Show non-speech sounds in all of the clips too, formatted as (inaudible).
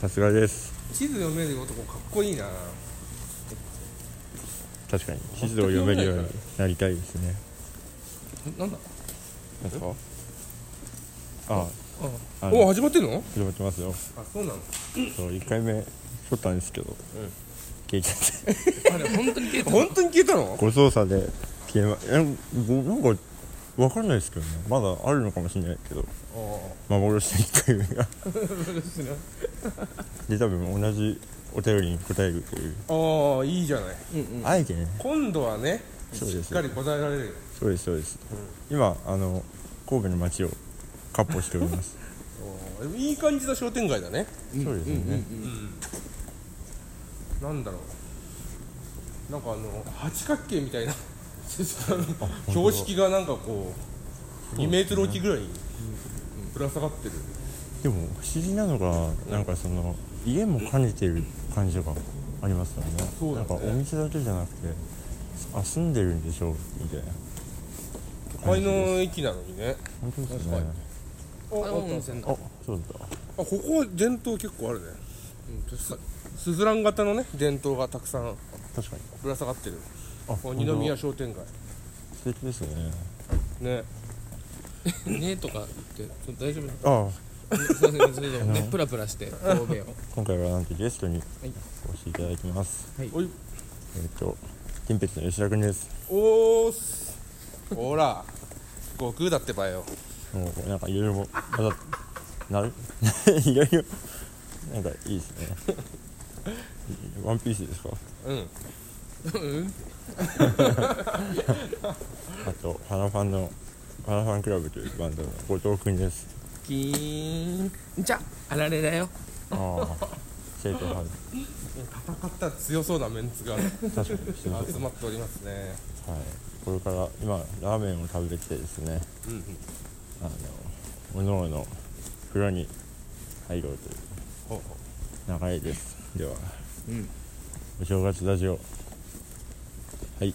さすがです。地図読める男かっこいいな。確かに。地図を読めるようになりたいですね。なんだ？なんですか？あ。あ。あの。お始まってんの？始まってますよ。あそうなの？そう1回目撮ったんですけど、消えちゃって。あれ本当に消えた本当に消えたの？ご操作で。消えまなんかわかんないですけどね。まだあるのかもしれないけど。幻の1回目が。で多分同じお便りに答えるという。ああいいじゃない。うんうん。あえてね。今度はねそうです。しっかり答えられるよ。そうですそうです、今あの神戸の街をかっ歩しております。(laughs) いい感じの商店街だね。そうですよね、なんだろう。なんかあの八角形みたいな (laughs) 標識がなんかこう2メートル置きぐらいにぶら下がってる。でも不思議なのがなんかその家も兼ねてる感じがありますよね。そうだね。なんかお店だけじゃなくてあ住んでるんでしょうみたいな。都会の駅なのにね。本当ですね。確かに。ああ温泉だ。あそうだあここは伝統結構あるね。スズラン型のね伝統がたくさん確かに。ぶら下がってる二宮商店街。素敵ですね。ね。(laughs) ねとかってちょっと大丈夫ああ。すいませんそれでもねプラプラして神戸を。今回はなんとゲストにお越しいただきます、おい。えっ、と近鉄の吉田君です。おーす。ほら。悟空だってばよ。もうなんかいろいろまだなる？いろいろなんかいいですね。(laughs) ワンピースですか？うんうん。あと花ファンの花ファンクラブというバンドの後藤君です。キーン。じゃあられだよ。ああ生徒派戦ったら強そうなメンツが確かに集まっておりますね。はい。これから今ラーメンを食べてきてですね。うんうんあのおのおの風呂に入ろうという。流れです。では。うん。お正月ラジオはい。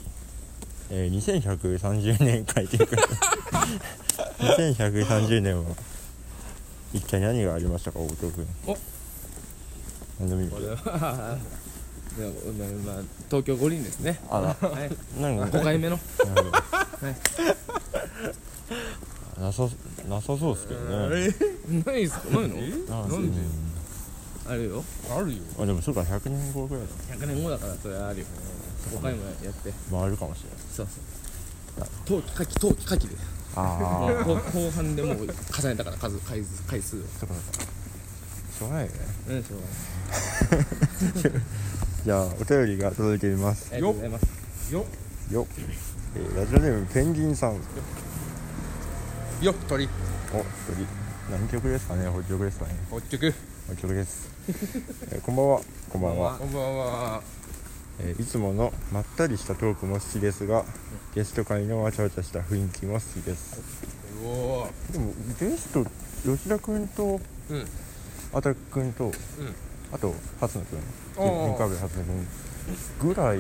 えー、2130年書いてください2130年は一体何がありましたか大藤君。お。何でもいいこれはでもまあ東京五輪ですね。あら。はい。なんか。5回目の。なるほど。なさなさそうですけどね。ないですか？ないの？あなんで？あるよ。あるよ。あでもそうか100年後ぐらいだ。100年後だからそれはあるよ5回もやって。回るかもしれない。そうそう。冬季夏季冬季夏季で。ああ後後半でもう重ねたから数回数回数を。そうかそうかしょうがないよね。うんしょうがない。(laughs) じゃあお便りが届いています。ありがとうございます。よよえーラジオネームペンギンさん。よ鳥。お鳥。何曲ですかね？北曲ですかね？北極。北曲です、えーこんばんは。こんばんは、こんばんはえーいつものまったりしたトークも好きですがゲスト会のわちゃわちゃした雰囲気も好きです。おおでもゲスト吉田君とうん。うんあたく君とあと初野君。あー。天下部初野君ぐらい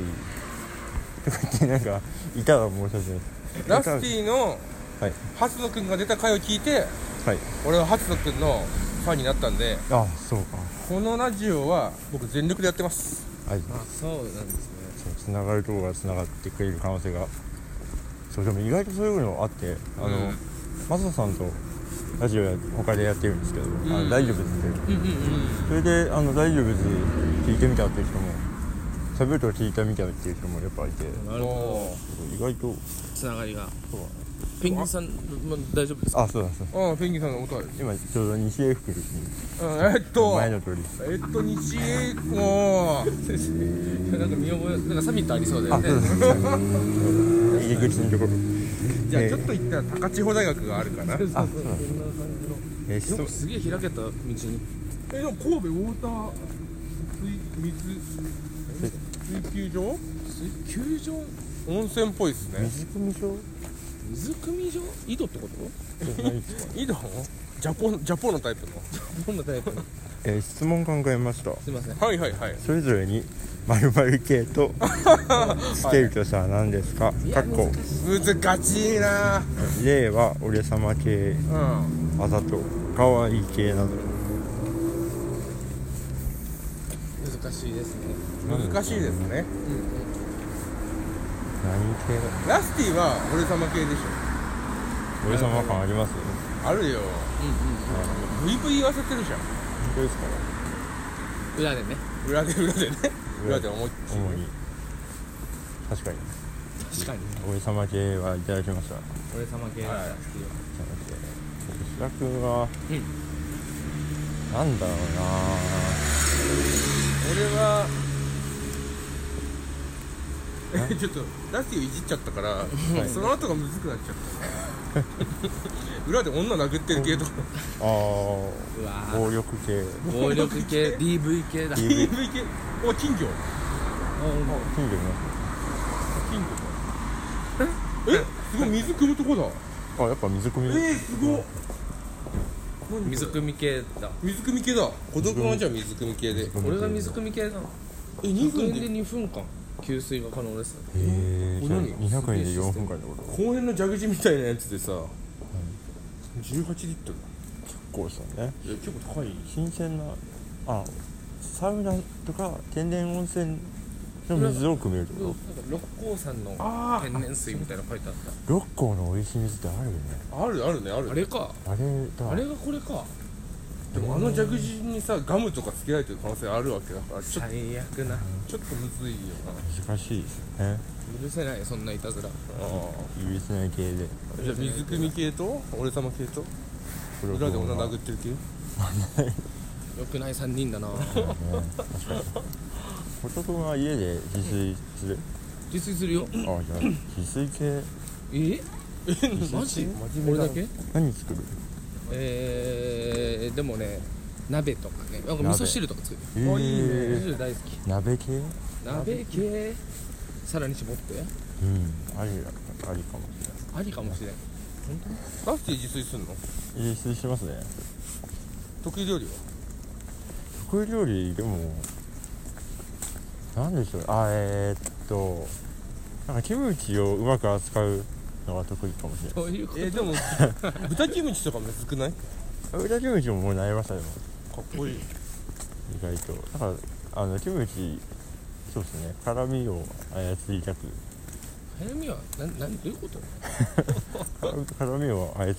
とか言ってなんかいたら申し訳ないラスティのはい。初野くんが出た回を聞いてはい。俺は初野くんのファンになったんであそうか。このラジオは僕全力でやってますはい。あそうなんですね。つながるところがつながってくれる可能性が。そうでも意外とそういうのあってあの、うん。マサさんとラジオや他でやってるんですけど、あうん。の大丈夫って。うんうんうんそれであの大丈夫聞いてみたっていう人も喋ると聞いてみたっていう人もやっぱいて。なるほお意外とどつながりが。そうだねペンギンさんも大丈夫ですか？あそうだそうだ。ああペンギンさんの音ある。今ちょうど西英福にうんえっと前の通り。えっと西へもうなんか見覚えなんかサミットありそうだよね。あそうだそうだ入り口のところ。えーじゃあちょっと行ったら高千穂大学があるかなえそうそうそうそうなんですえーよくすげえ開けた道に。でも神戸ウォーター水水水球場？球場？温泉っぽいですね。水汲み所水汲み場井戸ってこと？井戸？ジャポンジャポンのタイプの？どんなタイプえー質問考えました。すいません。はいはいはい。それぞれに〇〇系と (laughs) つけるとしたら何ですか？かっこ難しいな。例は俺様系。うん。あざと可愛い系など。難しいですね。難しいですね何系ラスティは俺様系でし俺様感あります？ょあるよ。うん。うん。ブイブイ言わせてるじゃん本当ですか？裏でね。裏で裏でね。裏で。思いっきり主に。確かに。確かに俺様系はいただきました。俺様系はい。石田君はうん。なんだろう俺はえ (laughs) ちょっとラスティをいじっちゃったから、その後がむずくなっちゃった。(laughs) 裏で女殴ってる系とか。なあうわあ暴力系。暴力系 (laughs) DV 系だ。DV 系。お金魚。金魚い金魚え？すごい水汲むとこだ。あやっぱ水汲み。えー、すごっ。何水汲み系だ。水汲み系だ。孤独はじゃあ水汲み系で。俺が水汲み系だえ2 2分で？分で2分間給水が可能です。へえじゃあ何200円で4分間ってこと。公園の蛇口みたいなやつでさ、18リットル。結構したね。結構高い。新鮮なあサウナとか天然温泉の水を汲めるってなんかこ六甲山の天然水みたいなの書いてあっと六甲の美味しい水ってあるよね。あるあるねある。たあれか。あれだあれがこれかでもあの蛇口にさガムとかつけられてる可能性あるわけだからちょっ最悪な。とちょっとむずいよ難しいですね。許せないそんないたずら。なあ許せない系で。あじゃあ水汲み系と？俺様系と？裏で女殴ってる系？よくない3人だな。ね確かに。男は家で自炊する？自炊するよ。あじゃあ自炊系？え？えマジ？俺だけ？何作る？えー、でもね鍋とかねなんか味噌汁とか作るえあいいね味噌ー、汁大好き。鍋系？鍋系？さらに絞って。うん。ありありかもしれない。ありかもしれん。ラスティ自炊すんの？自炊しますね。得意料理は？得意料理でもなんでしょう。あえー、っとなんかキムチをうまく扱うのが得意かもしれない。そういうこと。えでも (laughs) 豚キムチとかむずくない？か豚キムチももう慣れましたよっこいい。意外と。だからあのキムチそうですね。辛みを操りたく。早見はなんなんどういうこと？辛 (laughs) 辛みを操っ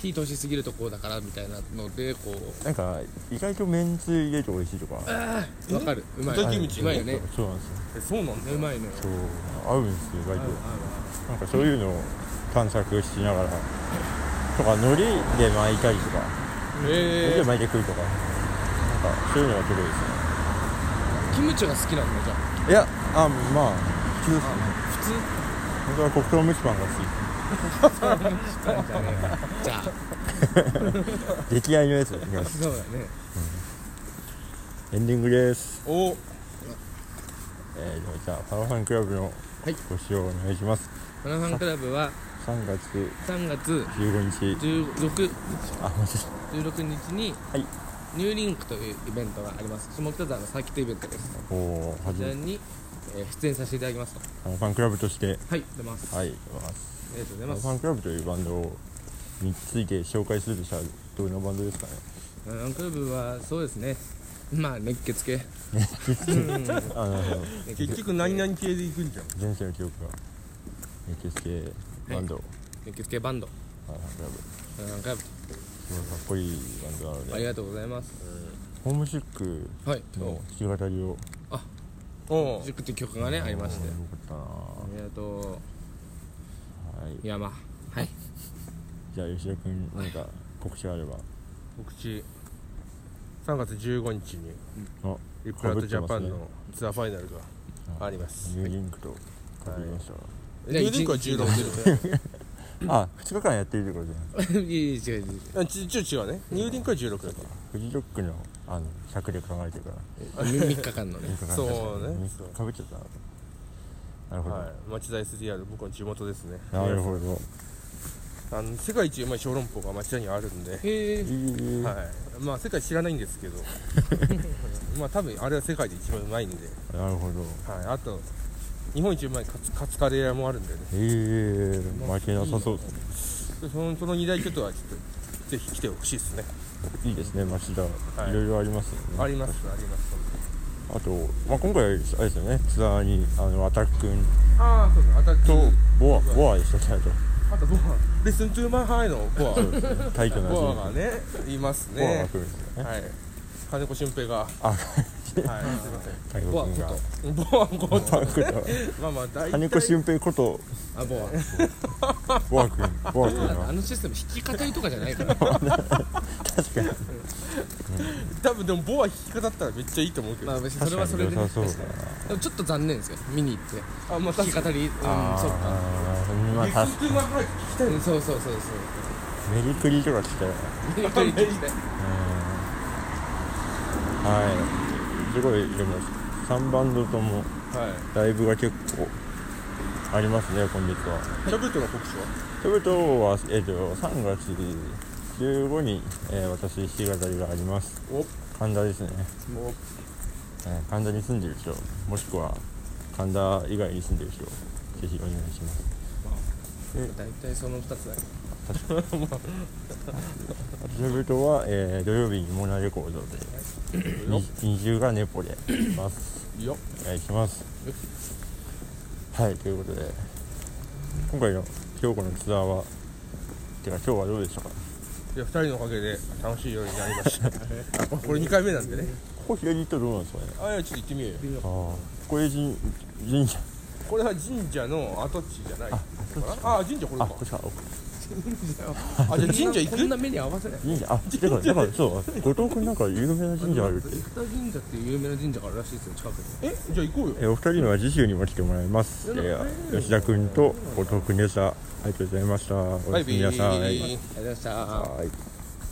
火通しすぎるとこうだからみたいなのでこう。なんか意外とめんつゆ入れると美味しいとか。ああわかる。うまい。豚キムチうまいよね。そうなんですよ。えそうなんだうまいのよそう。合うんですよ意外となんかそういうのを探索しながらとか海苔で巻いたりとか。海苔えで巻いてくるとか。なんかそういうのが得意ですね。キムチが好きなんだじゃあ。いやあまあ普通ですね。普通？本当は黒糖蒸しパンが好じゃあ。き出来合いのやつ。いきますそうだね。エンディングです。ー、お。えー、じゃあパワファンクラブのはい。ご紹介お願いします、マナファンクラブは3月。3月15日。16あマジで16日にはい。 New Link というイベントがあります。下北沢のサーキットイベントです。おおこちらに、えー出演させていただきますと。パワファンクラブとして。はい出ます、はい出ます。ありがとうございます。ファンクラブというバンドについて紹介するとしたらどんなバンドですかね？ファンクラブはそうですね。(laughs) まあ熱血系。うん。(laughs) 結局何々系で行くんじゃん。前世の記憶が熱血系バンド、熱血系バンド。パワファンクラブ。マナファンクラブ。すごいかっこいいバンドなので。ありがとうございます。ホームシックはい。の弾き語りを。おう塾っていう曲がねありまして。よかったな。ありがとう。はい。いやまあはい。じゃあ吉田君何か告知があれば。告知。3月15日にあリプラットジャパンのツアーファイナルがあります。ニューリンクと被りましたわニューリンクは16あ2日間やってるってことじゃない？(laughs) いい違う違うあち一応違うね。ニューリンクは16だけ？フジロックのあの尺で考えてるから。3日間のね。3日間そうね。かぶっちゃった。ななるほど、はい。町田 SDR 僕の地元ですね。なるほど。あの世界一うまい小籠包が町田にはあるんで。へえいい、はい。まあ世界知らないんですけど。(laughs) まあ多分あれは世界で一番うまいんで、なるほど。はい、あと日本一うまいカツカツカレー屋もあるんでね。ええ負けなさそうですね。でそのその二大巨頭はちょっとぜひ来てほしいですね。いいですね町田、い。いろいろありますよね。ありますあります。あと、まあ、今回あれですよね。ツアーにあのアタック君。ああそうですアタックとボアボアでしたけ？どあとボア。レッスントゥーマイハイのボア。体育のボアがねいますボアがね来るんですよね。はい。金子俊平がはい。あすい。ません太鼓君がボアボア君がまあまあ大体金子俊平ことあボボア君ボア君はアあのシステム引き方とかじゃない。から確かに多分でもボア弾き方だったらめっちゃい。い。と思うけど、まあ別にそれはそれでねそうでもちょっと残念ですよ見に行ってあまあ弾き語りうんそっかまあ確トゥーマイハイ聞きたい。うんそうそうそうそうメリクリとか来たよ見に行ってきてはいすごいでも3バンドともはい。ライブが結構ありますね今月は。シャブトの告知は？トヨトは、えっと3月15に、えー私弾き語りがあります。お。神田ですね、えー神田に住んでる人もしくは神田以外に住んでる人ぜひお願いします。大体その2つだけあとトヨトは、えー土曜日にモナレコードでに20がネポでいます。いいよお願いします。はいということで今回の今日このツアーはてか今日はどうでしたか？いや2人のおかげで楽しい夜になりました。あこれ2回目なんでねここ左行ったらどうなんですかね？あいやちょっと行ってみよう。よああこれ神神社。これは神社の跡地じゃない。のかなあ神社これか。あこっちかあじゃあ (laughs) 神社行く？こんな目に合わせない神社。あだからだからそう後藤君なんか有名な神社あるって生田神社っていう有名な神社があるらしいですよ近くに。え？じゃあ行こうよ。えお二人には次週にも来てもらいます、えー吉田君と後藤君でしたありがとうございました。おやすみなさいありがとうございました。はい